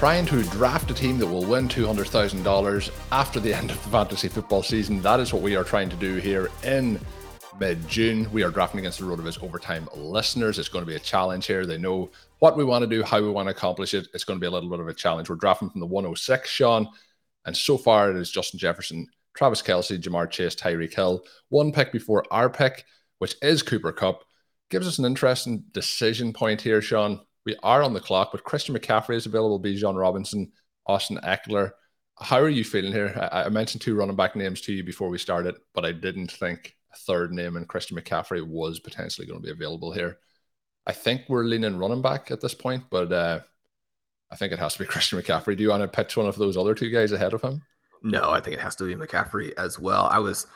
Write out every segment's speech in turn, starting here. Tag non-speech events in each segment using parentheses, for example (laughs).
Trying to draft a team that will win $200,000 after the (laughs) end of the fantasy football season. That is what we are trying to do here in mid June. We are drafting against the road of RotoViz Overtime listeners. It's going to be a challenge here. They know what we want to do, how we want to accomplish it. It's going to be a little bit of a challenge. We're drafting from the 106, Shawn. And so far, it is Justin Jefferson, Travis Kelce, Ja'Marr Chase, Tyreek Hill. One pick before our pick, which is Cooper Kupp. Gives us an interesting decision point here, Shawn. We are on the clock, but Christian McCaffrey is available, Bijan Robinson, Austin Ekeler. How are you feeling here? I, I mentioned two running back names to you before we started, but I didn't think a third name and Christian McCaffrey was potentially going to be available here. I think we're leaning running back at this point, but uh, I think it has to be (laughs) Christian McCaffrey. Do you want to pitch one of those other two guys ahead of him? No, I think it has to be McCaffrey as well. I was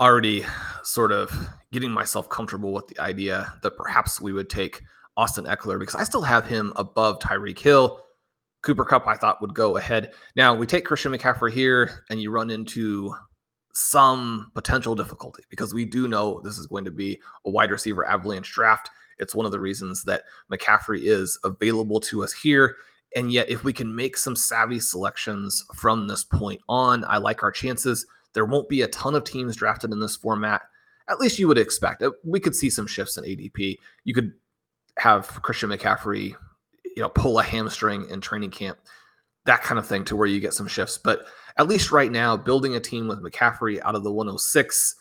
already sort of getting myself comfortable with the idea that perhaps we would take Austin Ekeler because I still have him above Tyreek Hill. Cooper Kupp, I thought would go ahead. Now we take Christian McCaffrey here, and you run into some potential difficulty because we do know this is going to be a wide receiver avalanche draft. It's one of the reasons that McCaffrey is available to us here. And yet, if we can make some savvy selections from this point on, I like our chances. There won't be a ton of teams drafted in this format. At least you would expect. Uh, we could see some shifts in ADP. You could have Christian McCaffrey, you know, pull a hamstring in training camp, that kind of thing, to where you get some shifts. But at least right now, building a team with McCaffrey out of the 106,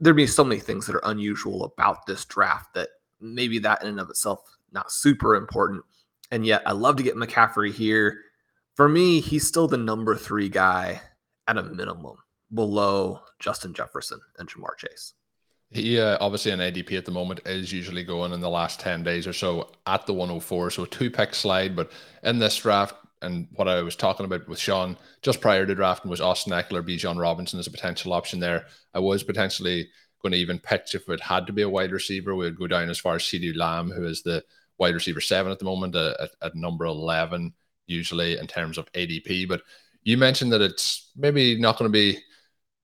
there'd be so many things that are unusual about this draft that maybe that in and of itself not super important. And yet, I love to get McCaffrey here. For me, he's still the number three guy at a minimum below Justin Jefferson and Ja'Marr Chase. He uh, obviously an ADP at the moment is usually going in the last 10 days or so at the 104. So a two pick slide. But in this draft, and what I was talking about with Shawn just prior to drafting was Austin Ekeler, Bijan Robinson as a potential option there. I was potentially going to even pitch if it had to be a wide receiver. We would go down as far as CeeDee Lamb, who is the wide receiver seven at the moment, uh, at, at number 11, usually in terms of ADP. But you mentioned that it's maybe not going to be,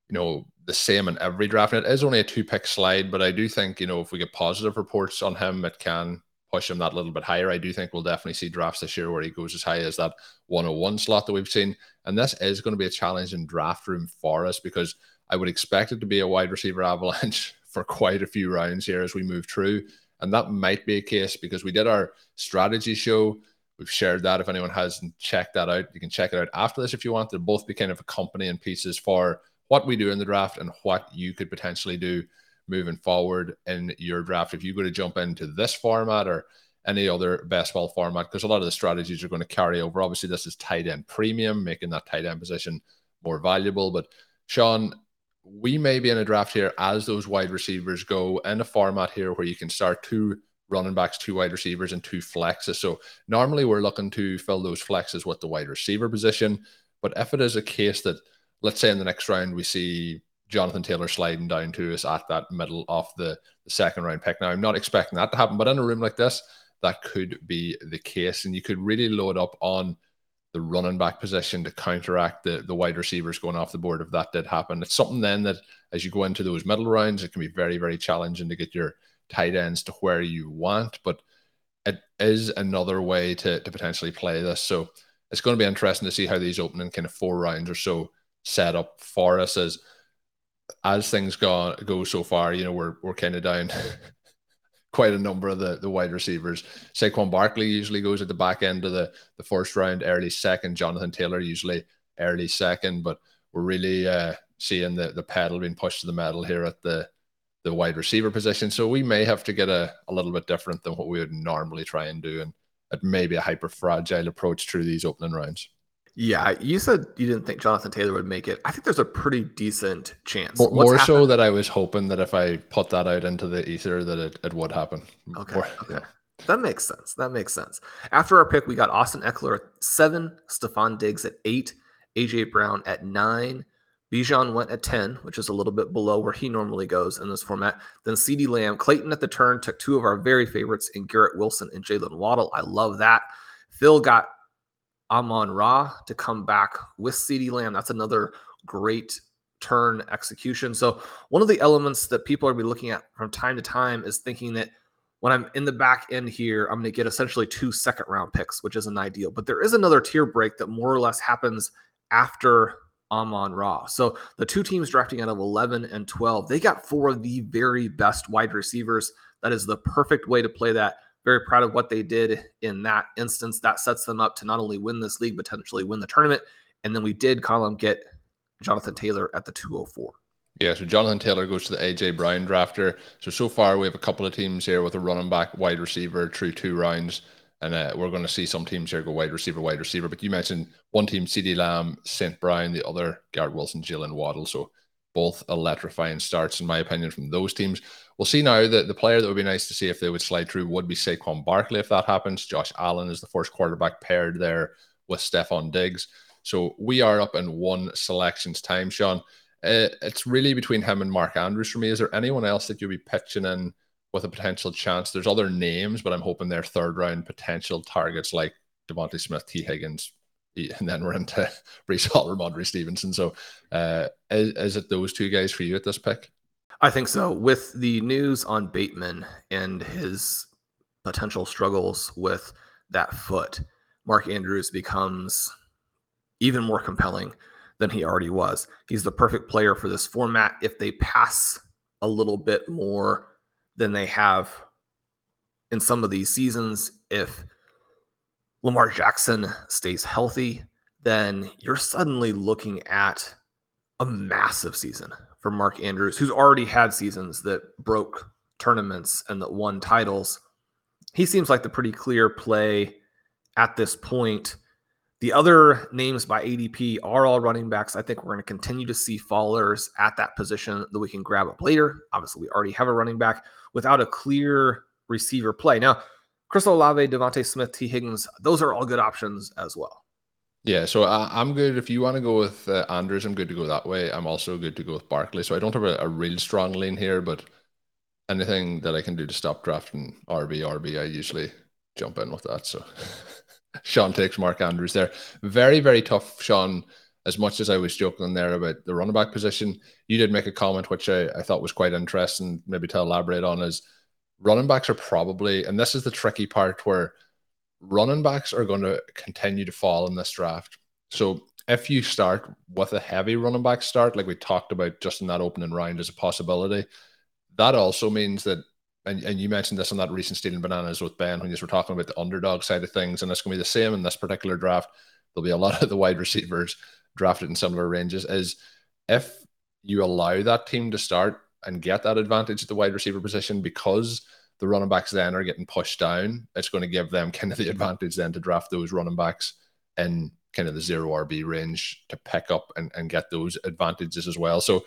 you know, the same in every draft. And it is only a two pick slide, but I do think, you know, if we get positive reports on him, it can push him that little bit higher. I do think we'll definitely see drafts this year where he goes as high as that 101 slot that we've seen. And this is going to be a challenging draft room for us because I would expect it to be a wide receiver (laughs) avalanche for quite a few rounds here as we move through. And that might be a case because we did our strategy show. We've shared that. If anyone hasn't checked that out, you can check it out after this if you want. They'll both be kind of accompanying pieces for what we do in the draft and what you could potentially do moving forward in your draft. If you go to jump into this format or any other best ball format, because a lot of the strategies are going to carry over. Obviously, this is tight end premium, making that tight end position more valuable. But Shawn, we may be in a draft here as those wide receivers go in a format here where you can start two running backs, two wide receivers, and two flexes. So normally we're looking to fill those flexes with the wide receiver position. But if it is a case that, let's say in the next round, we see Jonathan Taylor sliding down to us at that middle of the, the second round pick. Now, I'm not expecting that to happen, but in a room like this, that could be the case. And you could really load up on the running back position to counteract the the wide receivers going off the board if that did happen. It's something then that as you go into those middle rounds, it can be very, very challenging to get your tight ends to where you want, but it is another way to, to potentially play this. So it's going to be interesting to see how these opening kind of four rounds or so set up for us as as things go go so far, you know, we're we're kind of down (laughs) quite a number of the, the wide receivers. Saquon Barkley usually goes at the back end of the, the first round, early second. Jonathan Taylor usually early second, but we're really uh, seeing the, the pedal being pushed to the metal here at the the wide receiver position. So we may have to get a, a little bit different than what we would normally try and do. And it may be a hyper fragile approach through these opening rounds. Yeah, you said you didn't think Jonathan Taylor would make it. I think there's a pretty decent chance. More, so that I was hoping that if I put that out into the ether, that it, it would happen. Okay. More, okay. Yeah. That makes sense. That makes sense. After our pick, we got Austin Ekeler at seven, Stefon Diggs at eight, AJ Brown at nine. Bijan went at 10, which is a little bit below where he normally goes in this format. Then CeeDee Lamb, Clayton at the turn took two of our very favorites in Garrett Wilson and Jaylen Waddle. I love that. Phil got Amon Ra to come back with CeeDee Lamb. That's another great turn execution. So one of the elements that people are be looking at from time to time is thinking that when I'm in the back end here, I'm going to get essentially two second round picks, which isn't ideal. But there is another tier break that more or less happens after Amon Ra. So the two teams drafting out of 11 and 12, they got four of the very best wide receivers. That is the perfect way to play that very proud of what they did in that instance. That sets them up to not only win this league, potentially win the tournament. And then we did, Colm, get Jonathan Taylor at the 204. Yeah, so Jonathan Taylor goes to the AJ Brown drafter. So so far we have a couple of teams here with a running back, wide receiver through two rounds, and uh, we're going to see some teams here go wide receiver, wide receiver. But you mentioned one team, CeeDee Lamb, St. Brown, the other Garrett Wilson, Jaylen Waddle. So both electrifying starts, in my opinion, from those teams. We'll see now that the player that would be nice to see if they would slide through would be Saquon Barkley if that happens. Josh Allen is the first quarterback paired there with Stefon Diggs. So we are up in one selections time, Shawn. Uh, it's really between him and Mark Andrews for me. Is there anyone else that you'd be pitching in with a potential chance? There's other names, but I'm hoping they're third round potential targets like DeVonta Smith, Tee Higgins, and then we're into (laughs) Breece Hall, Stevenson. So, uh, is, is it those two guys for you at this pick? I think so. With the news on Bateman and his potential struggles with that foot, Mark Andrews becomes even more compelling than he already was. He's the perfect player for this format if they pass a little bit more than they have in some of these seasons. If Lamar Jackson stays healthy, then you're suddenly looking at a massive season for Mark Andrews, who's already had seasons that broke tournaments and that won titles. He seems like the pretty clear play at this point. The other names by ADP are all running backs. I think we're going to continue to see fallers at that position that we can grab up later. Obviously, we already have a running back without a clear receiver play. Now, Chris Olave, DeVonta Smith, Tee Higgins, those are all good options as well. Yeah, so I, am good. If you want to go with uh, Andrews, I'm good to go that way. I'm also good to go with Barkley. So I don't have a, a real strong lean here, but anything that I can do to stop drafting RB, RB, I usually jump in with that. So (laughs) Shawn takes Mark Andrews there. Very, very tough, Shawn. As much as I was joking there about the running back position, you did make a comment which I, I thought was quite interesting, maybe to elaborate on is running backs are probably, and this is the tricky part where – running backs are going to continue to fall in this draft. So if you start with a heavy running back start, like we talked about just in that opening round as a possibility, that also means that, and, and you mentioned this on that recent Stealing Bananas with Ben when you were talking about the underdog side of things, and it's going to be the same in this particular draft. There'll be a lot (laughs) of the wide receivers drafted in similar ranges. Is if you allow that team to start and get that advantage at the wide receiver position because – the running backs then are getting pushed down, it's going to give them (laughs) kind of the advantage then to draft those running backs in kind of the zero RB range to pick up and, and get those advantages as well. So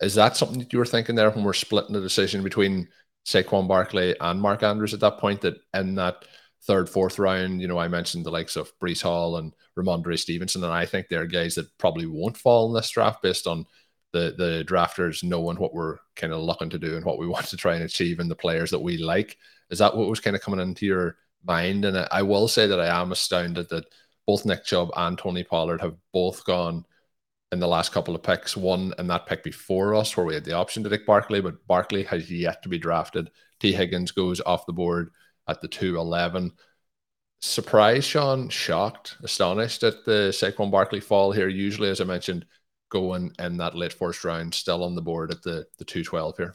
is that something that you were thinking there when we're splitting the decision between Saquon Barkley and Mark Andrews at that point that in that third, fourth round, you know, I mentioned the likes of Breece Hall and Rhamondre Stevenson, and I think they're guys that probably won't fall in this draft based on the the drafters knowing what we're kind of looking to do and what we (laughs) want to try and achieve and the players that we like. Is that what was kind of coming into your mind? And I will say that I am astounded that both Nick Chubb and Tony Pollard have both gone in the last couple of picks. One in that pick before us, where we had the option to take Barkley, but Barkley has yet to be drafted. Tee Higgins goes off the board at the 211. Surprised, Shawn, shocked, astonished at the Saquon Barkley fall here. Usually, as I mentioned, going in that late first round, still on the board at the, the 212 here.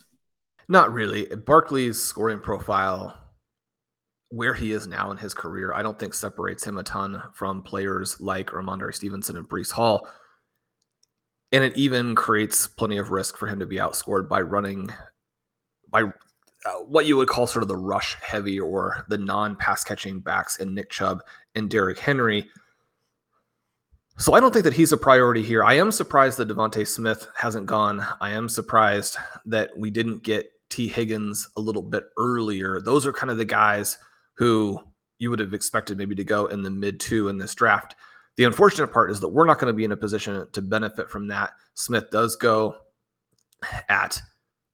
Not really. Barkley's scoring profile, where he is now in his career, I don't think separates him a ton from players like Rhamondre Stevenson and Breece Hall. And it even creates plenty of risk for him to be outscored by running by uh, what you would call sort of the rush heavy or the non pass catching backs in Nick Chubb and Derrick Henry. So I don't think that he's a priority here. I am surprised that DeVonta Smith hasn't gone. I am surprised that we didn't get Tee Higgins a little bit earlier. Those are kind of the guys who you would have expected maybe to go in the mid two in this draft. The unfortunate part is that we're not going to be in a position to benefit from that. Smith does go at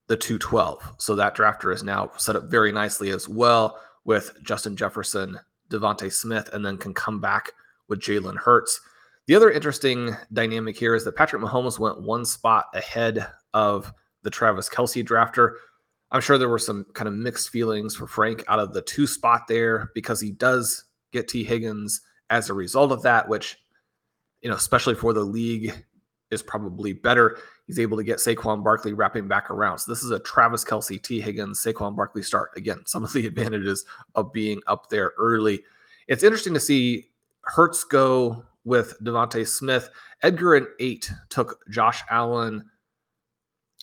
the 212. So that drafter is now set up very nicely as well with Justin Jefferson, DeVonta Smith, and then can come back with Jalen Hurts. The other interesting dynamic here is that Patrick Mahomes went one spot ahead of the Travis Kelce drafter. I'm sure there were some kind of mixed feelings for Frank out of the two spot there because he does get Tee Higgins as a result of that, which, you know, especially for the league, is probably better. He's able to get Saquon Barkley wrapping back around. So this is a Travis Kelce, Tee Higgins, Saquon Barkley start. Again, (laughs) some of the advantages of being up there early. It's interesting to see Hurts go with DeVonta Smith. Edgar and eight took Josh Allen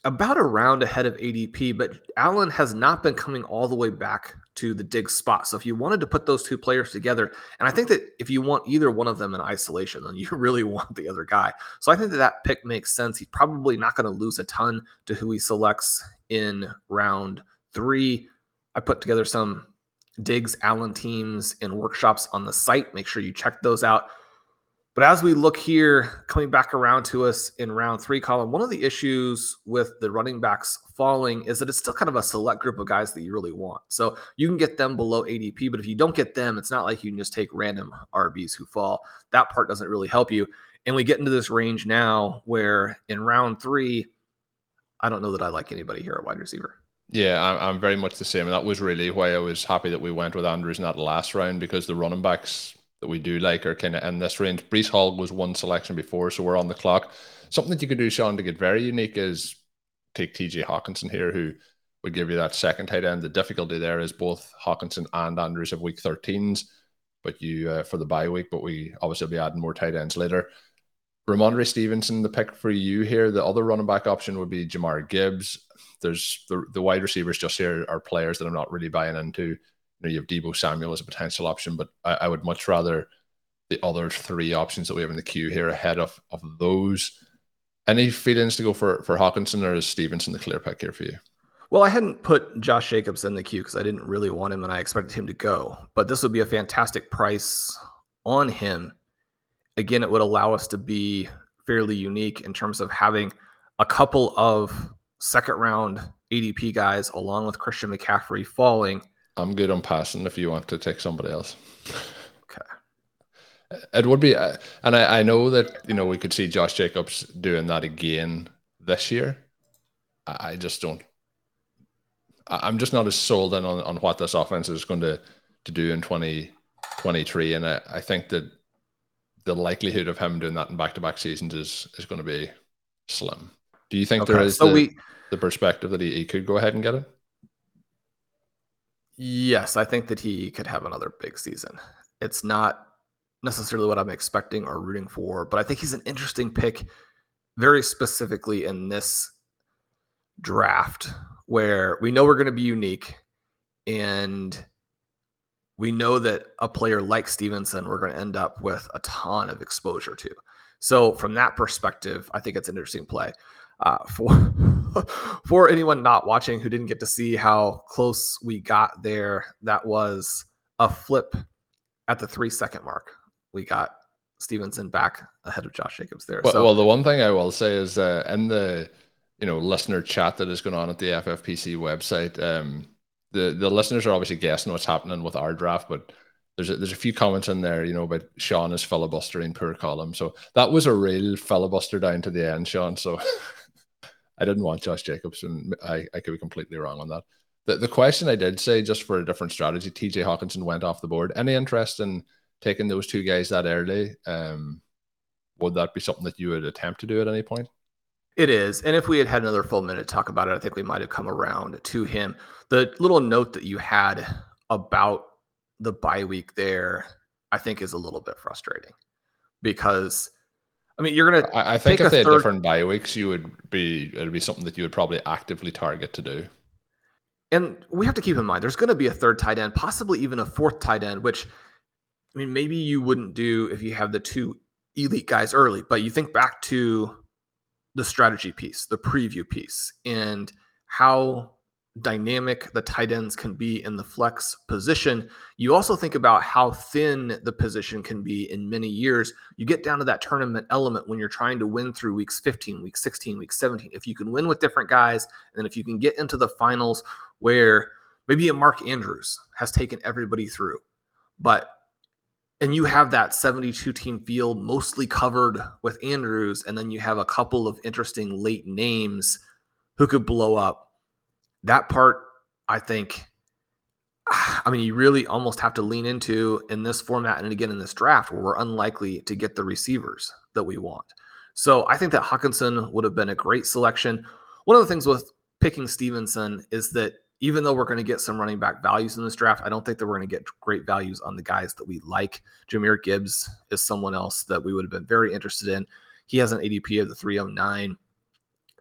about a round ahead of ADP, but Allen has not been coming all the way back to the dig spot. So if you wanted to put those two players together, and I think that if you want either one of them in isolation, then (laughs) you really want the other guy. So I think that that pick makes sense. He's probably not going to lose a ton to who he selects in round three. I put together some Diggs Allen teams and workshops on the site. Make sure you check those out. But as we look here, coming back around to us in round three Colm, one of the issues with the running backs falling is that it's still kind of a select group of guys that you really want. So you can get them below ADP, but if you don't get them, it's not like you can just take random RBs who fall. That part doesn't really help you. And we get into this range now where in round three, I don't know that I like anybody here at wide receiver. Yeah, I'm, I'm very much the same. And that was really why I was happy that we went with Andrews in that last round because the running backs that we do like are kind of in this range. Breece Hall was one selection before, so we're on the clock. Something that you could do, Shawn, to get very unique is take TJ Hockenson here, who would give you that second tight end. The difficulty there is both Hockenson and Andrews have week 13s, but you uh, for the bye week, but we obviously will be adding more tight ends later. Rhamondre Stevenson, the pick for you here. The other running back option would be Jahmyr Gibbs. There's the, the wide receivers just here are players that I'm not really buying into know, you have Deebo Samuel as a potential option, but I, I, would much rather the other three options that we have in the queue here ahead of of those. Any feelings to go for for Hockenson or is Stevenson the clear pick here for you? Well, I hadn't put Josh Jacobs in the queue because I didn't really want him and I expected him to go. But this would be a fantastic price on him. Again, it would allow us to be fairly unique in terms of having a couple of second round ADP guys along with Christian McCaffrey falling I'm good on passing if you want to take somebody else. Okay. It would be, uh, and I, I know that you know we could see Josh Jacobs doing that again this year. I, I just don't. I, I'm just not as sold in on, on what this offense is going to to do in 2023, and I, I think that the likelihood of him doing that in back to back seasons is is going to be slim. Do you think okay. there is so the, we, the perspective that he, he could go ahead and get it? Yes, I think that he could have another big season. It's not necessarily what I'm expecting or rooting for, but I think he's an interesting pick very specifically in this draft where we know we're going to be unique and we know that a player like Stevenson we're going to end up with a ton of exposure to. So from that perspective, I think it's an interesting play. Uh, (laughs) for for anyone not watching who didn't get to see how close we got there, that was a flip at the three second mark. We got Stevenson back ahead of Josh Jacobs there. Well, so, well the one thing I will say is uh, in the you know listener chat that is going on at the FFPC website, um, the the listeners are obviously guessing what's happening with our draft, but there's a, there's a few comments in there, you know, about Shawn is filibustering poor Colm. So that was a real filibuster down to the end, Shawn. So (laughs) I didn't want Josh Jacobs, and I, I could be completely wrong on that. The, the question I did say, just for a different strategy, TJ Hockenson went off the board. Any interest in taking those two guys that early? Um, would that be something that you would attempt to do at any point? It is. And if we had had another full minute to talk about it, I think we might have come around to him. The little note that you had about the bye week there, I think is a little bit frustrating because I mean you're gonna I, I think if they third... had different bye weeks, you would be it'd be something that you would probably actively target to do. And we have to keep in mind there's gonna be a third tight end, possibly even a fourth tight end, which I mean maybe you wouldn't do if you have the two elite guys early, but you think back to the strategy piece, the preview piece, and how dynamic the tight ends can be in the flex position. You also think about how thin the position can be in many years. You get down to that tournament element when you're trying to win through weeks 15, week 16, week 17. If you can win with different guys, and if you can get into the finals where maybe a Mark Andrews has taken everybody through, but and you have that 72 team field mostly covered with Andrews, and then you have a couple of interesting late names who could blow up. That part, I think, (sighs) I mean, you really almost have to lean into in this format and again in this draft where we're unlikely to get the receivers that we want. So I think that Hockenson would have been a great selection. One of the things with picking Stevenson is that even though we're going to get some running back values in this draft, I don't think that we're going to get great values on the guys that we like. Jahmyr Gibbs is someone else that we would have been very interested in. He has an ADP of the 309.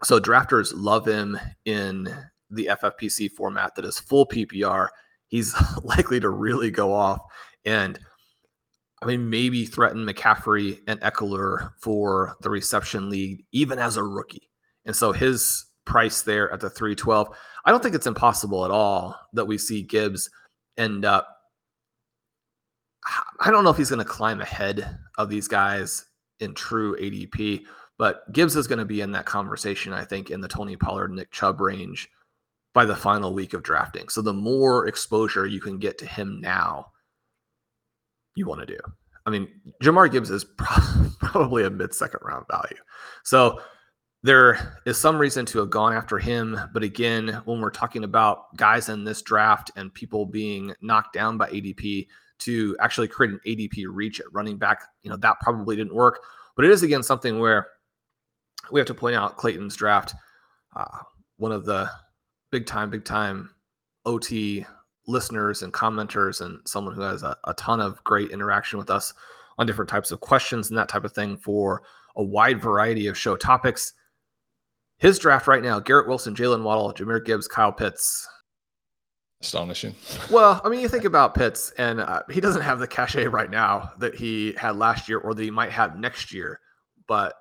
So drafters love him in the FFPC format that is full PPR. He's (laughs) likely to really go off and I mean, maybe threaten McCaffrey and Ekeler for the reception lead, even as a rookie. And so his price there at the 312. I don't think it's impossible at all that we see Gibbs end up. I don't know if he's going to climb ahead of these guys in true ADP, but Gibbs is going to be in that conversation, I think, in the Tony Pollard, Nick Chubb range by the final week of drafting. So the more exposure you can get to him now, you want to do. I mean, Jahmyr Gibbs is (laughs) probably a mid second round value. So there is some reason to have gone after him. But again, when we're talking about guys in this draft and people being knocked down by ADP to actually create an ADP reach at running back, you know, that probably didn't work. But it is, again, something where we have to point out Clayton's draft, uh, one of the big time, big time OT listeners and commenters, and someone who has a, a ton of great interaction with us on different types of questions and that type of thing for a wide variety of show topics. His draft right now: Garrett Wilson, Jaylen Waddle, Jahmyr Gibbs, Kyle Pitts. Astonishing. (laughs) well, I mean, you think about Pitts, and uh, he doesn't have the cachet right now that he had last year, or that he might have next year. But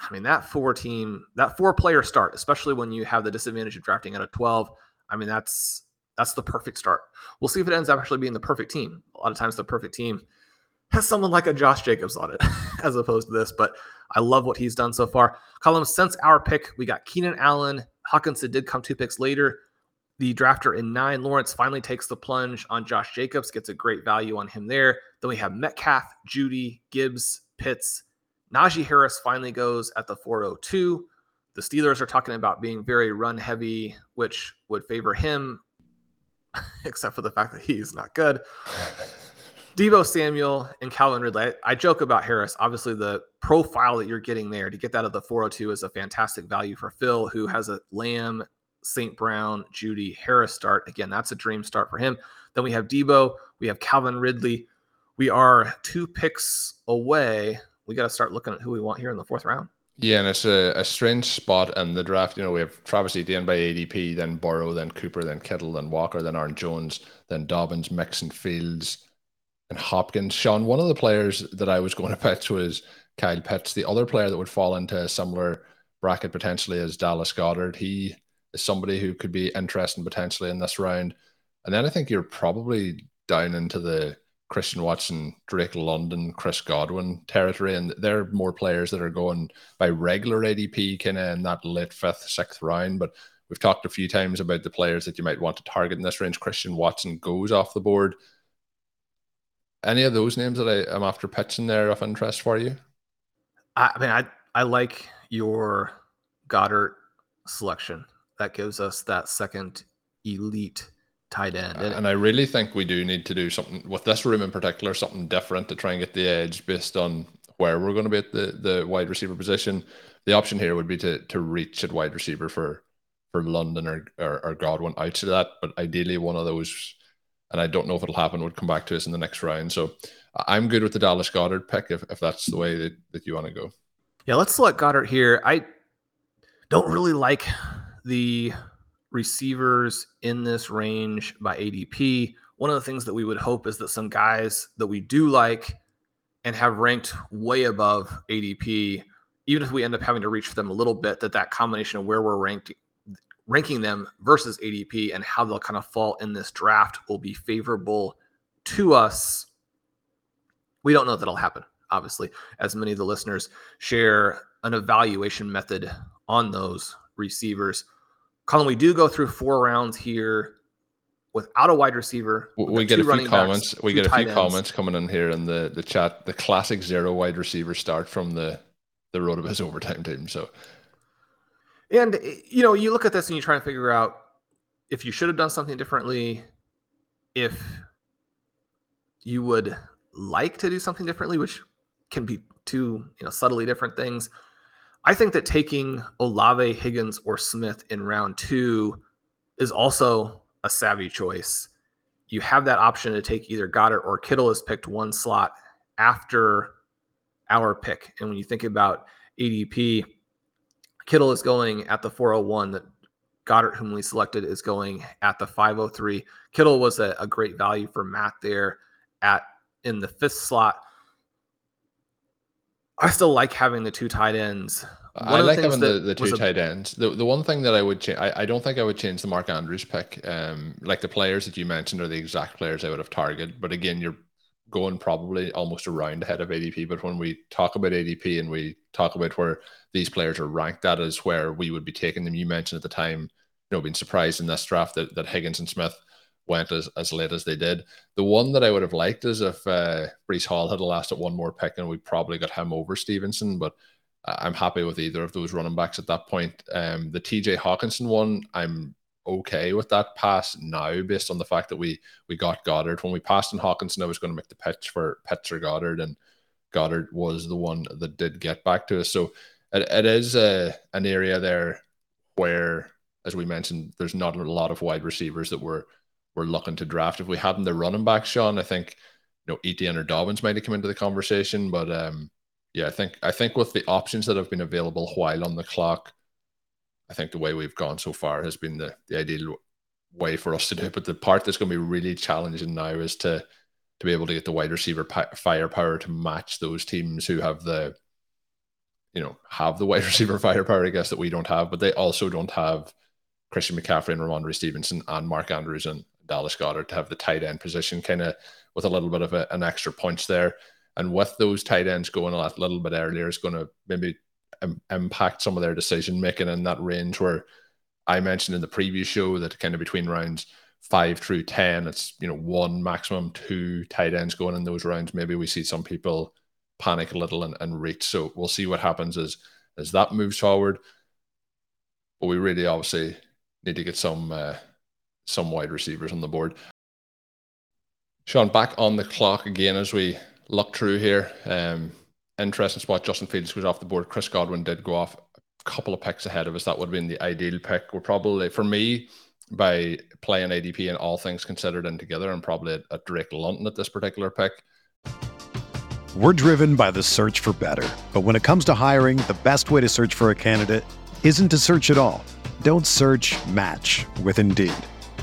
I mean, that four team, that four player start, especially when you have the disadvantage of drafting at a twelve. I mean, that's that's the perfect start. We'll see if it ends up actually being the perfect team. A lot of times, the perfect team has someone like a Josh Jacobs on it, (laughs) as opposed to this. But I love what he's done so far. Colm since our pick, we got Keenan Allen. Hockenson did come two picks later. The drafter in nine, Lawrence finally takes the plunge on Josh Jacobs, gets a great value on him there. Then we have Metcalf, Jeudy, Gibbs, Pitts. Najee Harris finally goes at the 402. The Steelers are talking about being very run heavy, which would favor him, (laughs) except for the fact that he's not good. Deebo Samuel and Calvin Ridley. I, joke about Harris. Obviously, the profile that you're getting there to get that at the 402 is a fantastic value for Phil, who has a Lamb, St. Brown, Jeudy, Harris start. Again, that's a dream start for him. Then we have Deebo. We have Calvin Ridley. We are two picks away. We got to start looking at who we want here in the fourth round. Yeah, and it's a, a strange spot in the draft. You know, we have Travis Etienne by ADP, then Burrow, then Cooper, then Kittle, then Walker, then Aaron Jones, then Dobbins, Mixon, Fields, and Hopkins. Shawn, one of the players that I was going (laughs) to pitch was Kyle Pitts. The other player that would fall into a similar bracket potentially is Dallas Goedert. He is somebody who could be interesting potentially in this round. And then I think you're probably down into the Christian Watson, Drake London, Chris Godwin territory. And there are more players that are going by regular ADP kind of in that late fifth, sixth round. But we've talked a few times about the players that you might want to target in this range. Christian Watson goes off the board Any of those names that I am after pitching there of interest for you? I, I mean, I I like your Goedert selection. That gives us that second elite tight end. And, and, I really think we do need to do something with this room in particular, something different to try and get the edge based on where we're going to be at the, the wide receiver position. The option here would be to to reach at wide receiver for for London or, or, or Godwin out of that, but ideally one of those, and I don't know if it'll happen, would come back to us in the next round. So I'm good with the Dallas Goedert pick if, if that's the way that, that you want to go. Yeah, let's select Goedert here. I don't really like the receivers in this range by ADP. One of the things that we would hope is that some guys that we do like and have ranked way above ADP, even if we end up having to reach for them a little bit, that that combination of where we're ranked, ranking them versus ADP and how they'll kind of fall in this draft will be favorable to us. We don't know that'll happen, obviously, as many of the listeners share an evaluation method on those receivers. Colm, we do go through four rounds here without a wide receiver. We get a few comments. Backs, we get a few ends. comments coming in here in the, the chat. The classic zero wide receiver start from the the RotoViz overtime team. So, and you know, you look at this and you try to figure out if you should have done something differently, if you would like to do something differently, which can be two you know subtly different things. I think that taking Olave, Higgins, or Smith in round two is also a savvy choice. You have that option to take either Goedert or Kittle is picked one slot after our pick. And when you think about ADP, Kittle is going at the 401. That Goedert, whom we selected, is going at the 503. Kittle was a, a great value for Matt there at in the fifth slot. I still like having the two tight ends. One I like having the, the two tight ends. The the one thing that I would change, I, I don't think I would change the Mark Andrews pick. Um, like the players that you mentioned are the exact players I would have targeted. But again, you're going probably almost around ahead of ADP. But when we talk about ADP and we talk about where these players are ranked, that is where we would be taking them. You mentioned at the time, you know, being surprised in this draft that, that Higgins and Smith went as, as late as they did. The one that I would have liked is if uh, Breece Hall had lasted one more pick and we probably got him over Stevenson, but I'm happy with either of those running backs at that point. Um, the TJ Hockenson one, I'm okay with that pass now based on the fact that we we got Goedert. When we passed in Hockenson, I was going to make the pitch for Pitts or Goedert, and Goedert was the one that did get back to us. So it, it is a, an area there where, as we mentioned, there's not a lot of wide receivers that were we're looking to draft. If we hadn't the running back, Shawn, I think you know Etienne or Dobbins might have come into the conversation. But um, yeah, I think I think with the options that have been available while on the clock, I think the way we've gone so far has been the, the ideal way for us to do it. But the part that's going to be really challenging now is to to be able to get the wide receiver firepower to match those teams who have the you know have the wide (laughs) receiver firepower, I guess that we don't have, but they also don't have Christian McCaffrey and Rhamondre Stevenson and Mark Andrews and Dallas Goedert to have the tight end position kind of with a little bit of a, an extra punch there. And with those tight ends going a little bit earlier, is going to maybe Im- impact some of their decision making in that range where I mentioned in the previous show that kind of between rounds five through 10, it's, you know, one maximum two tight ends going in those rounds. Maybe we see some people panic a little and, and reach. So we'll see what happens as, as that moves forward. But we really obviously need to get some uh, some wide receivers on the board. Shawn, back on the clock again as we look through here. Um, interesting spot. Justin Fields goes off the board. Chris Godwin did go off a couple of picks ahead of us. That would have been the ideal pick. We're probably, for me, by playing ADP and all things considered and together, I'm probably at, Drake London at this particular pick. We're driven by the search for better. But when it comes to hiring, the best way to search for a candidate isn't to search at all. Don't search match with Indeed.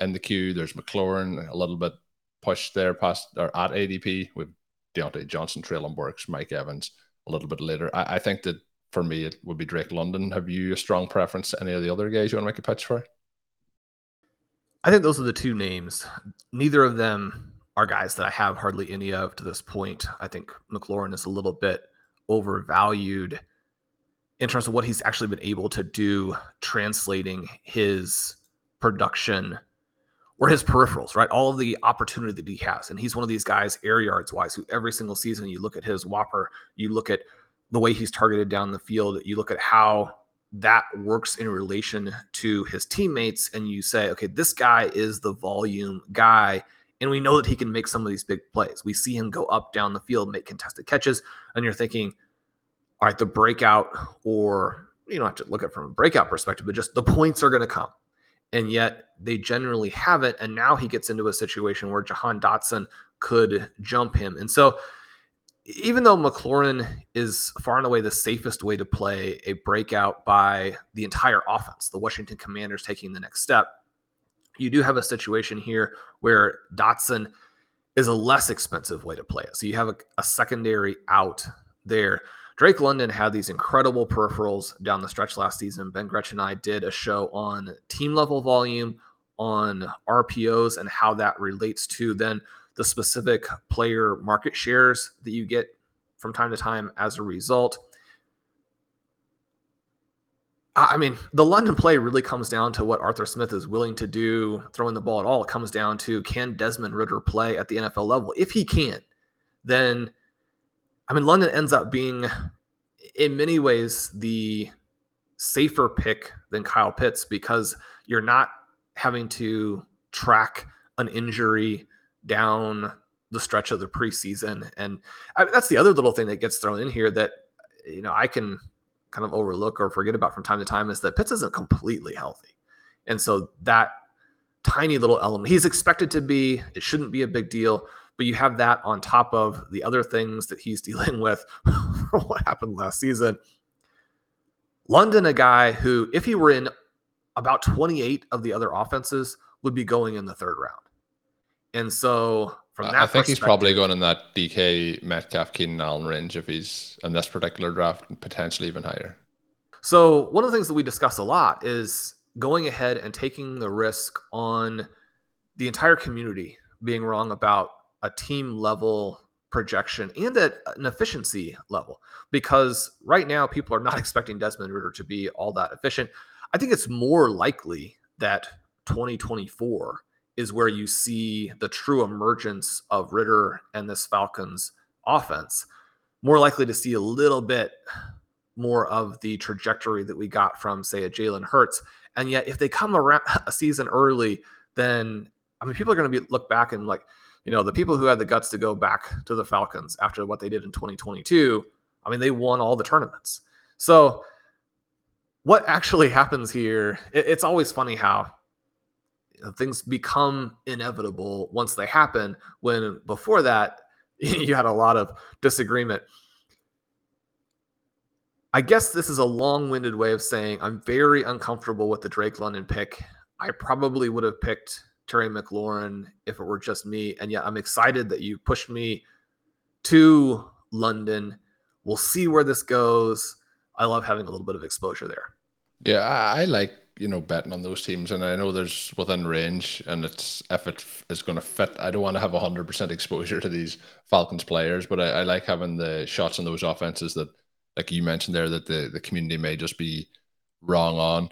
In the queue, there's McLaurin, a little bit pushed there past or at ADP with Diontae Johnson, Treylon Burks, Mike Evans a little bit later. I, I, think that for me it would be Drake London. Have you a strong preference to any of the other guys you want to make a pitch for? I think those are the two names. Neither of them are guys that I have hardly any of to this point. I think McLaurin is a little bit overvalued in terms of what he's actually been able to do translating his production or his peripherals, right? All of the opportunity that he has. And he's one of these guys, air yards wise, who every single season you look at his WOPR, you look at the way he's targeted down the field, you look at how that works in relation to his teammates, and you say, okay, this guy is the volume guy. And we know that he can make some of these big plays. We see him go up down the field, make contested catches, and you're thinking, all right, the breakout, or you don't have to look at it from a breakout perspective, but just the points are going to come and yet they generally haven't. And now he gets into a situation where Jahan Dotson could jump him. And so, even though McLaurin is far and away the safest way to play a breakout by the entire offense, the Washington Commanders taking the next step, you do have a situation here where Dotson is a less expensive way to play it. So you have a, a secondary out there. Drake London had these incredible peripherals down the stretch last season. Ben Gretch and I did a show on team level volume, on RPOs, and how that relates to then the specific player market shares that you get from time to time as a result. I mean, the London play really comes down to what Arthur Smith is willing to do throwing the ball at all. It comes down to can Desmond Ridder play at the NFL level? If he can, then I mean, London ends up being, in many ways, the safer pick than Kyle Pitts because you're not having to track an injury down the stretch of the preseason. And I, that's the other little thing that gets thrown in here that, you know, I can kind of overlook or forget about from time to time is that Pitts isn't completely healthy. And so that tiny little element, he's expected to be, it shouldn't be a big deal but you have that on top of the other things that he's (laughs) dealing with what happened last season. London, a guy who, if he were in about 28 of the other offenses, would be going in the third round. And so from that I think he's probably going in that DK Metcalf Keenan Allen range if he's in this particular draft, and potentially even higher. So one of the things that we discuss a lot is going ahead and taking the risk on the entire community being wrong about a team level projection and at an efficiency level because right now people are not (laughs) expecting Desmond Ridder to be all that efficient. I think it's more likely that 2024 is where you see the true emergence of Ridder and this Falcons offense. More likely to see a little bit more of the trajectory that we got from, say, a Jalen Hurts. And yet, if they come around (laughs) a season early, then I mean, people are going to be look back and like, you know, the people who had the guts to go back to the Falcons after what they did in 2022, I mean, they won all the tournaments. So, what actually (laughs) happens here? It, it's always funny how things become inevitable once they happen, when before that, (laughs) you had a lot of disagreement. I guess this is a long winded way of saying I'm very uncomfortable with the Drake London pick. I probably would have picked Terry McLaurin if it were just me. And yet I'm excited that you pushed me to London. We'll see where this goes. I love having a little bit of exposure there. Yeah, I, I like you know betting on those teams, and I know there's within range, and it's if it is going to fit. I don't want to have hundred percent exposure to these Falcons players, but I, I like having the shots on those offenses that, like you mentioned there, that the the community may just be wrong on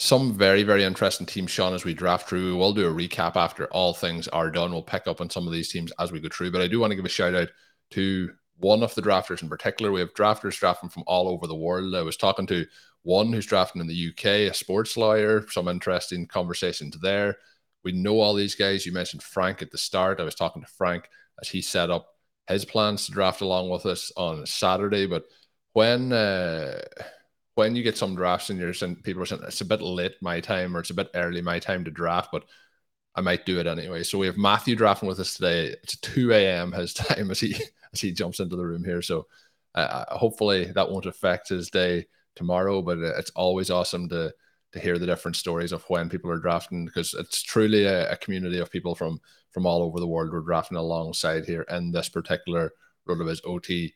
some very, very interesting teams, Shawn, as we draft through. We'll do a recap after all things are done. We'll pick up on some of these teams as we go through. But I do want to give a shout out to one of the drafters in particular. We have drafters drafting from all over the world. I was talking to one who's drafting in the UK, a sports lawyer, some interesting conversations there. We know all these guys. You mentioned Frank at the start. I was talking to Frank as he set up his plans to draft along with us on Saturday. But when uh, when you get some drafts and you're saying people are saying it's a bit late my time or it's a bit early my time to draft, but I might do it anyway. So we have Matthew drafting with us today. It's 2 a.m. his (laughs) time as he as he jumps into the room here. So uh, hopefully that won't affect his day tomorrow. But it's always awesome to to hear the different stories of when people are drafting because it's truly a, a community of people from from all over the world we're drafting alongside here in this particular RotoViz OT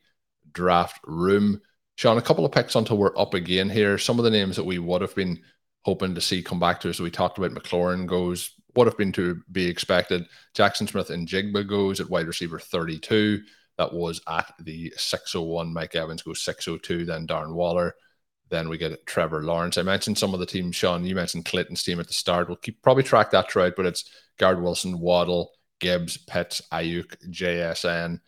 draft room. Shawn, a couple of picks until we're up again here. Some of the names that we would have been hoping to see come back to us. We talked about McLaurin goes, would have been to be expected. Jaxon Smith-Njigba goes at wide receiver 32. That was at the 601. Mike Evans goes 602. Then Darren Waller. Then we get Trevor Lawrence. I mentioned some of the teams, Shawn. You mentioned Clayton's team at the start. We'll keep probably track that throughout, but it's Garrett Wilson, Waddle, Gibbs, Pitts, Ayuk, JSN.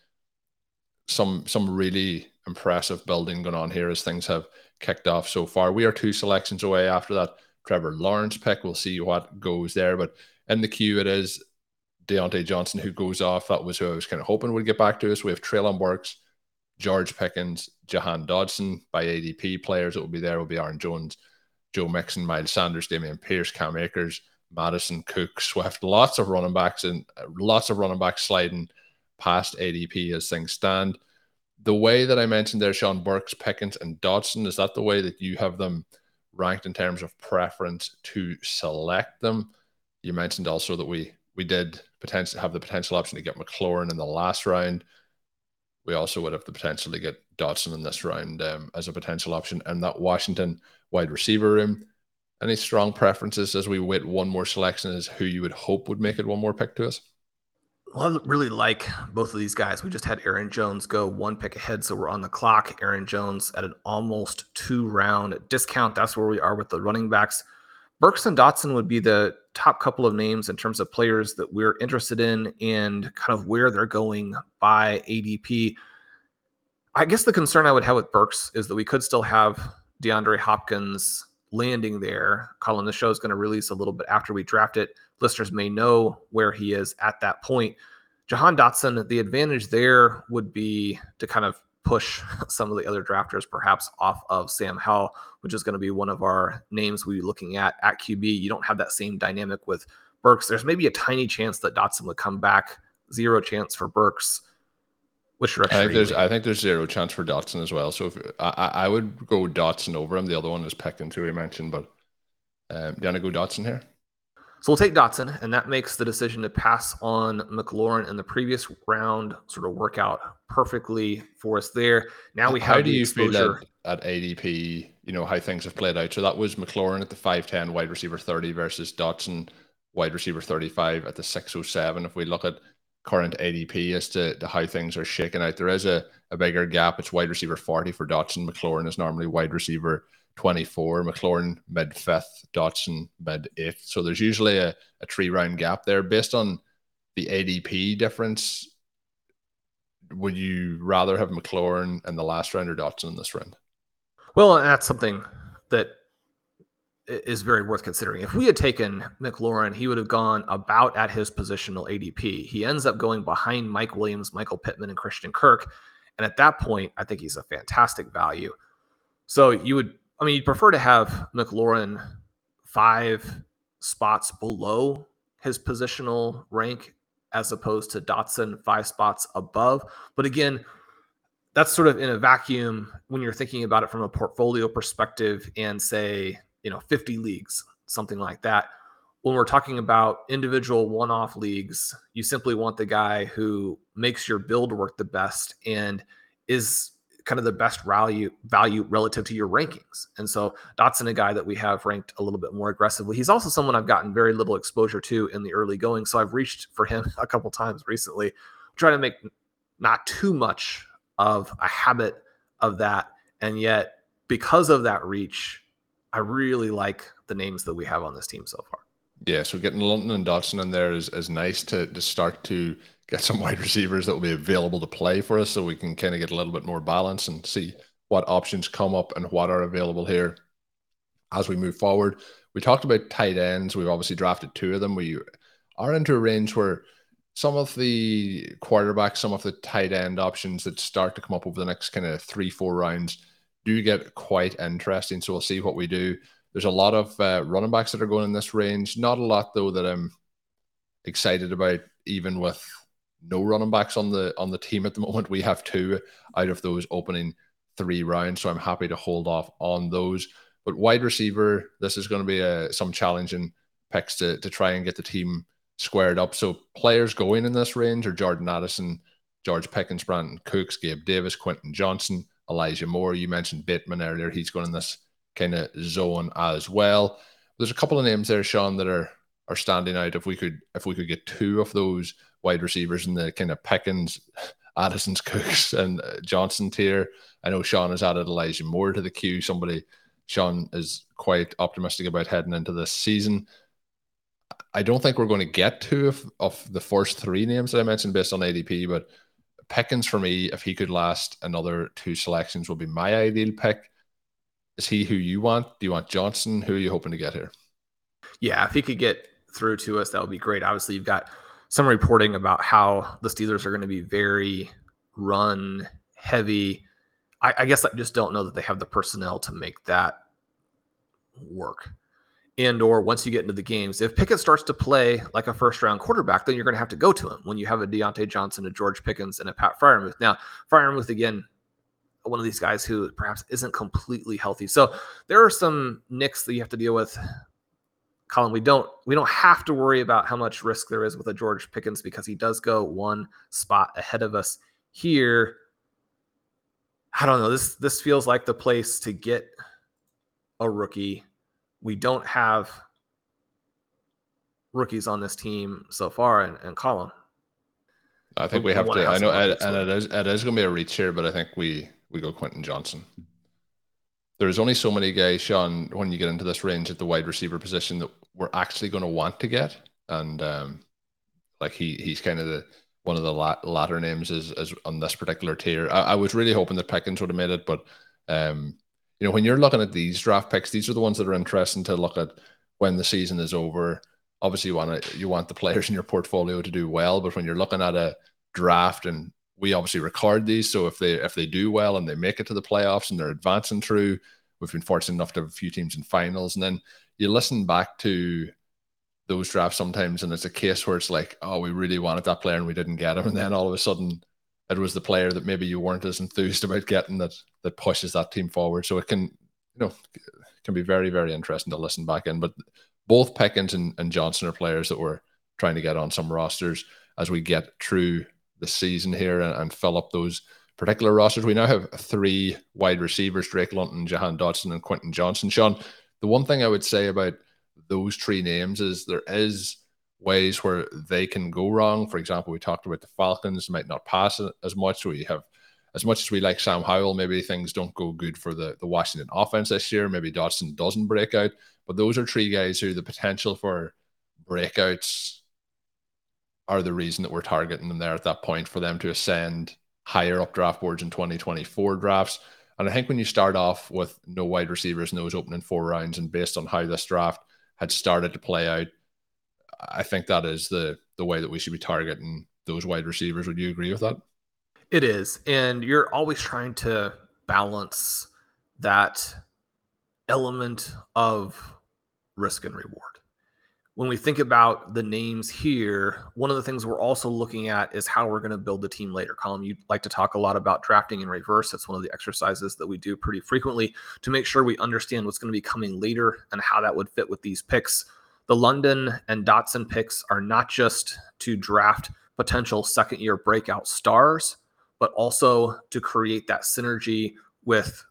Some some really impressive building going on here as things have kicked off so far. We are two selections away after that Trevor Lawrence pick. We'll see what goes there. But in the queue, it is Diontae Johnson who goes off. That was who I was kind of hoping would get back to us. We have Treylon Burks, George Pickens, Jahan Dotson by ADP players that will be there will be Aaron Jones, Joe Mixon, Miles Sanders, Dameon Pierce, Cam Akers, Madison Cook, Swift. Lots of running backs and lots of running backs sliding past ADP as things stand. The way that I mentioned there, Shawn Burks, Pickens, and Dotson, is that the way that you have them ranked in terms of preference to select them? You mentioned also that we we did potentially have the potential option to get McLaurin in the last round we also would have the potential to get Dotson in this round um, as a potential option. And that Washington wide receiver room, any strong preferences as we wait one more selection is who you would hope would make it one more pick to us? I really like both of these guys. We just had Aaron Jones go one pick ahead, so we're on the clock. Aaron Jones at an almost two round discount. That's where we are with the running backs. Burks and Dotson would be the top couple of names in terms of players that we're interested in and kind of where they're going by ADP. I guess the concern I would have with Burks is that we could still have DeAndre Hopkins landing there. Colm, the show is going to release a little bit after we draft it. Listeners may know where he is at that point. Jahan Dotson, the advantage there would be to kind of push (laughs) some of the other drafters perhaps off of Sam Howell, which is going to be one of our names we'll be looking at at QB. You don't have that same dynamic with Burks. There's maybe a tiny chance that Dotson would come back. Zero chance for Burks. Which direction? I think there's I think there's zero chance for Dotson as well. So if, I I would go Dotson over him. The other one is Peckton too. I mentioned, but um, do you want to go Dotson here? So we'll take Dotson, and that makes the decision to pass on McLaurin in the previous round sort of work out perfectly for us there. Now we have how do you exposure. feel at, at ADP? You know how things have played out. So that was McLaurin at the five ten wide receiver thirty versus Dotson wide receiver thirty five at the six oh seven. If we look at current ADP as to, to how things are shaking out, there is a, a bigger gap. It's wide receiver forty for Dotson. McLaurin is normally wide receiver 24, McLaurin mid fifth, Dotson mid eighth. So there's usually a, a three round gap there based on the ADP difference. Would you rather have McLaurin in the last round or Dotson in this round? Well, that's something that is very worth considering. If we had taken McLaurin, he would have gone about at his positional ADP. He ends up going behind Mike Williams, Michael Pittman, and Christian Kirk. And at that point, I think he's a fantastic value. So you would I mean, you'd prefer to have McLaurin five spots below his positional rank as opposed to Dotson five spots above. But again, that's sort of in a vacuum when you're thinking about it from a portfolio perspective and say, you know, 50 leagues, something like that. When we're talking about individual one off leagues, you simply want the guy who makes your build work the best and is kind of the best value value relative to your rankings. And so Dotson, a guy that we have ranked a little bit more aggressively. He's also someone I've gotten very little exposure to in the early going. So I've reached for him (laughs) a couple times recently, trying to make not too much of a habit of that. And yet, because of that reach, I really like the names that we have on this team so far. Yeah, so getting London and Dotson in there is, is nice to to start to get some (laughs) wide receivers that will be available to play for us so we can kind of get a little bit more balance and see what options come up and what are available here as we move forward. We talked about tight ends. We've obviously drafted two of them. We are into a range where some of the quarterbacks, some of the tight end options that start to come up over the next kind of three, four rounds do get quite interesting. So we'll see what we do. There's a lot of uh, running backs that are going in this range. Not a lot though that I'm excited about, even with no running backs on the on the team at the (laughs) moment. We have two out of those opening three rounds, so I'm happy to hold off on those. But wide receiver, this is going to be a, uh, some challenging picks to to try and get the team squared up. So players going in this range are Jordan Addison, George Pickens, Brandin Cooks, Gabe Davis, Quentin Johnston, Elijah Moore. You mentioned Bateman earlier. He's going in this kind of zone as well. There's a couple of names there, Shawn, that are are standing out. If we could if we could get two of those wide receivers in the kind of Pickens, (laughs) Addison's, Cooks, and uh, Johnston tier. I know Shawn has added Elijah Moore to the queue. Somebody Shawn is quite optimistic about heading into this season. I don't think we're going to get two of, of the first three names that I mentioned based on ADP, but Pickens for me, if he could last another two selections, would be my ideal pick. Is he who you want? Do you want Johnston? Who are you hoping to get here? Yeah, if he could get through to us, that would be great. Obviously, you've got some reporting about how the Steelers are going to be very run heavy. I, I guess I just don't know that they have the personnel to make that work and or once you get into the games, if Pickett starts to play like a first round quarterback, then you're going to have to go to him when you have a Diontae Johnson, a George Pickens, and a Pat Freiermuth. Now, Freiermuth again, one of these guys who perhaps isn't completely healthy. So there are some nicks that you have to deal with. Colm, we don't we don't have to worry about how much risk there is with a George Pickens because he does go one spot ahead of us here. I don't know. This this feels like the place to get a rookie we don't have rookies on this team so far and, and Colm. I think we, we have to. I know, and it is it is going to be a reach here, but I think we we go Quentin Johnston. There's only so many guys, Shawn, when you get into this range at the wide receiver position that we're actually going to want to get, and um, like he he's kind of the one of the latter names is, is on this particular tier. I, I was really hoping that Pickens would have made it, but um, you know, when you're looking at these draft picks, these are the ones that are interesting to look at when the season is over. Obviously, you want to you want the players in your portfolio to do well, but when you're looking at a draft, and we obviously record these, so if they if they do well and they make it to the playoffs and they're advancing through, we've been fortunate enough to have a few teams in finals, and then you listen back to those drafts sometimes, and it's a case where it's like, oh, we really wanted that player and we didn't get him, and then all of a sudden it was the player that maybe you weren't as enthused about getting that that pushes that team forward. So it can, you know, can be very very interesting to listen back in. But both Pickens and, and Johnston are players that we're trying to get on some rosters as we get through the season here and, and fill up those particular rosters. We now have three wide receivers: Drake London, Jahan Dotson, and Quentin Johnston. Shawn, the one thing I would say about those three names is there is ways where they can go wrong. For example, we talked about the Falcons might not pass as much. We have as much as we like Sam Howell, maybe things don't go good for the, the Washington offense this year. Maybe Dotson doesn't break out. But those are three guys who the potential for breakouts are the reason that we're targeting them there at that point for them to ascend higher up draft boards in 2024 drafts. And I think when you start off with no wide receivers in those opening four rounds, and based on how this draft had started to play out, I think that is the the way that we should be targeting those wide receivers. Would you agree with that? It is, and you're always trying to balance that element of risk and reward. When we think about the names here, one of the things we're also looking at is how we're going to build the team later. Colm, you like to talk a lot about drafting in reverse. That's one of the exercises that we do pretty frequently to make sure we understand what's going to be coming later and how that would fit with these picks the London and Dotson picks are not just to draft potential second year breakout stars, but also to create that synergy with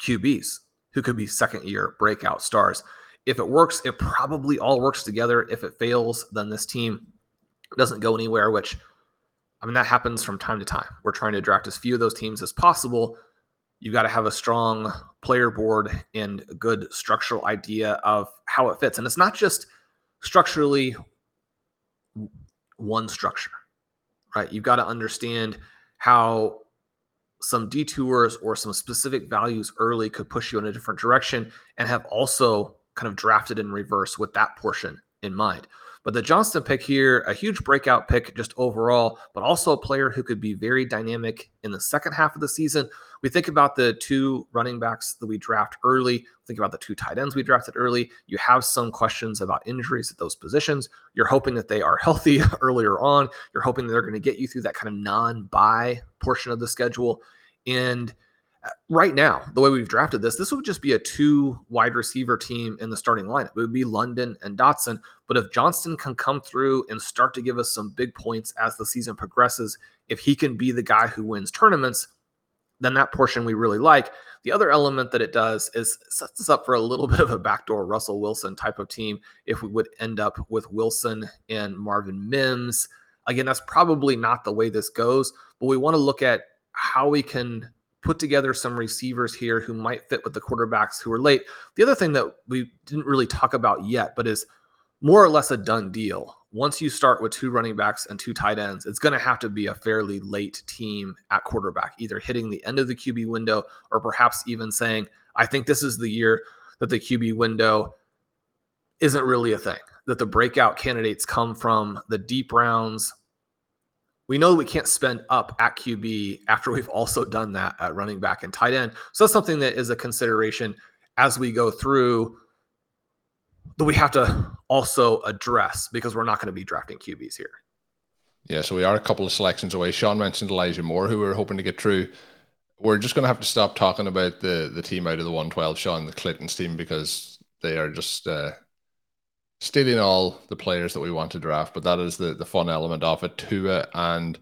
QBs who could be second year breakout stars. If it works, it probably all works together. If it fails, then this team doesn't go anywhere, which I mean, that happens from time to time. We're trying to draft as few of those teams as possible you've got to have a strong player board and a good structural idea of how it fits. And it's not just structurally one structure, right? You've got to understand how some detours or some specific values early could push you in a different direction and have also kind of drafted in reverse with that portion in mind. But the Johnston pick here, a huge breakout pick just overall, but also a player who could be very dynamic in the second half of the season. We think about the two running backs that we draft early, think about the two tight ends we drafted early. You have some questions about injuries at those positions. You're hoping that they are (laughs) healthy earlier on. You're hoping that they're going to get you through that kind of non buy portion of the schedule. And uh, right now, the way we've drafted this, this would just be a two wide receiver team in the starting lineup. It would be London and Dotson. But if Johnston can come through and start to give us some big points as the season progresses, if he can be the guy who wins tournaments, then that portion we really like. The other element that it does is sets us up for a little (laughs) bit of a backdoor Russell Wilson type of team if we would end up with Wilson and Marvin Mims. Again, that's probably not the way this goes, but we want to look at how we can put together some receivers here who might fit with the quarterbacks who are late. The other thing that we didn't really talk about yet, but is more or less a done deal. Once you start with two running backs and two tight ends, it's going to have to be a fairly late team at quarterback, either hitting the end of the QB window or perhaps even saying, I think this is the year that the QB window isn't really a thing, that the breakout candidates come from the deep rounds, we know we can't spend up at QB after we've also done that at running back and tight end. So that's something that is a consideration as we go through that we have to also address because we're not going to be drafting QBs here. Yeah, so we are a couple of selections away. Shawn mentioned Elijah Moore, who we are hoping to get through. We're just going to have to stop talking about the the team out of the 112, Shawn, the Clinton's team, because they are just uh, stealing all the players that we want to draft, but that is the the fun element of it. Tua and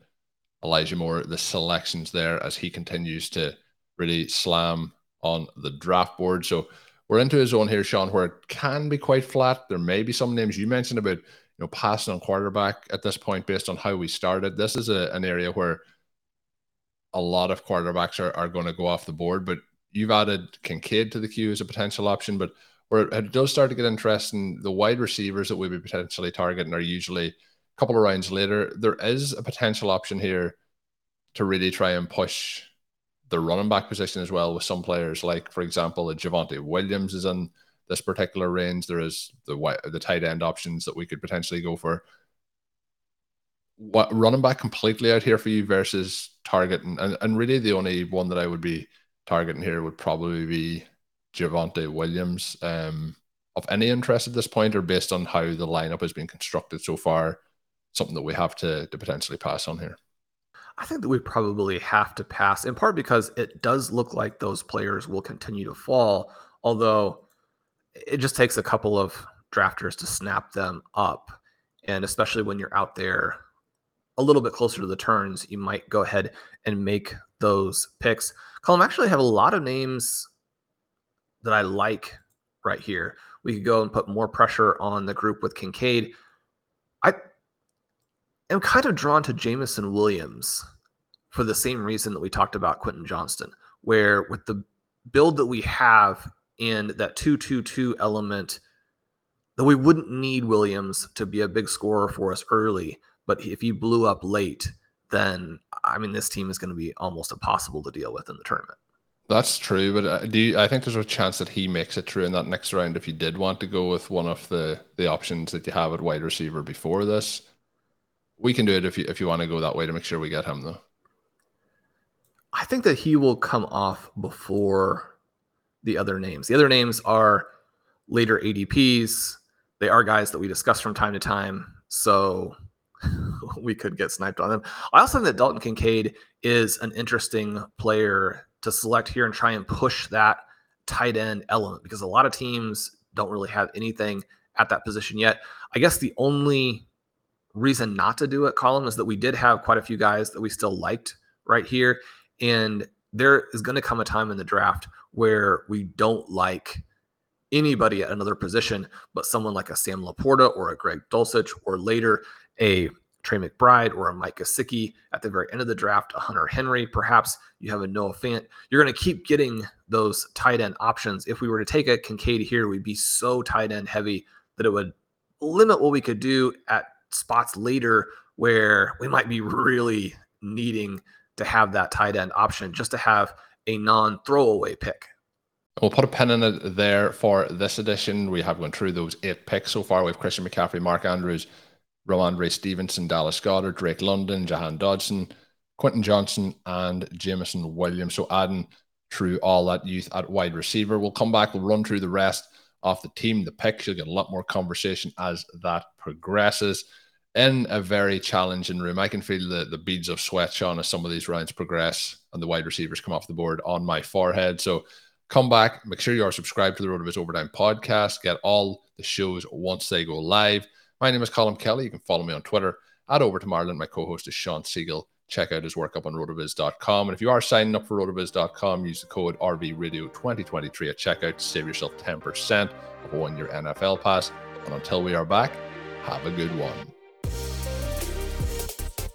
Elijah Moore, the selections there as he continues to really slam on the draft board. So we're into a zone here, Shawn, where it can be quite flat. There may be some names you mentioned about you know passing on quarterback at this point based on how we started. This is a, an area where a lot of quarterbacks are, are going to go off the board, but you've added Kincaid to the queue as a potential option, but where it does start to get interesting, the wide receivers that we'll be potentially targeting are usually a couple of rounds later. There is a potential option here to really try and push the running back position as well with some players, like for example, the Javonte Williams is in this particular range. There is the the tight end options that we could potentially go for. What running back completely out here for you versus targeting, and, and really the only one that I would be targeting here would probably be Javonte Williams um, of any interest at this point, or based on how the lineup has been constructed so far, something that we have to, to potentially pass on here? I think that we probably have to pass, in part because it does look like those players will continue to fall, although it just takes a couple of drafters to snap them up. And especially when you're out there a little bit closer to the turns, you might go ahead and make those picks. Colm actually have a lot of names that I like right here. We could go and put more pressure on the group with Kincaid. Am kind of drawn to Jameson Williams for the same reason that we talked about Quentin Johnston, where with the build that we have and that 222 element, that we wouldn't need Williams to be a big scorer for us early. But if he blew up late, then I mean, this team is going to be almost impossible to deal with in the tournament. That's true, but uh, do you, I think there's a chance that he makes it through in that next round if you did want to go with one of the the options that you have at wide receiver before this. We can do it if you if you want to go that way to make sure we get him though. I think that he will come off before the other names. The other names are later ADPs. They are guys that we discuss from time to time, so (laughs) we could get sniped on them. I also think that Dalton Kincaid is an interesting player to select here and try and push that tight end element because a lot of teams don't really have anything at that position yet. I guess the only reason not to do it, Colm, is that we did have quite a few guys that we still liked right here. And there is going to come a time in the draft where we don't like anybody at another position, but someone like a Sam LaPorta or a Greg Dulcich or later a Trey McBride or a Mike Gesicki at the very end of the draft, a Hunter Henry, perhaps you have a Noah Fant. You're going to keep getting those tight end options. If we were to take a Kincaid here, we'd be so tight end heavy that it would limit what we could do at spots later where we might be really needing to have that tight end option just to have a non throwaway pick. we'll put a pin in it there for this edition. We have gone through those eight picks so far. We have Christian McCaffrey, Mark Andrews, Rhamondre Stevenson, Dallas Goedert, Drake London, Jahan Dotson, Quentin Johnston, and Jameson Williams. So adding through all that youth at wide receiver. We'll come back, we'll run through the rest of the team, the picks. You'll get a lot more conversation as that progresses. In a very challenging room, I can feel the, the beads of sweat, Shawn, as some of these rounds progress and the wide receivers come off the board on my forehead. So come back, make sure you are subscribed to the RotoViz Overtime podcast, get all the shows once they go live. My name is Colm Kelly. You can follow me on Twitter at Overtime Ireland. My co host is Shawn Siegele. check out his work up on rotoviz.com. And if you are signing up for rotoviz.com, use the code RVRadio2023 at checkout to save yourself 10% of a one year NFL pass. And until we are back, have a good one.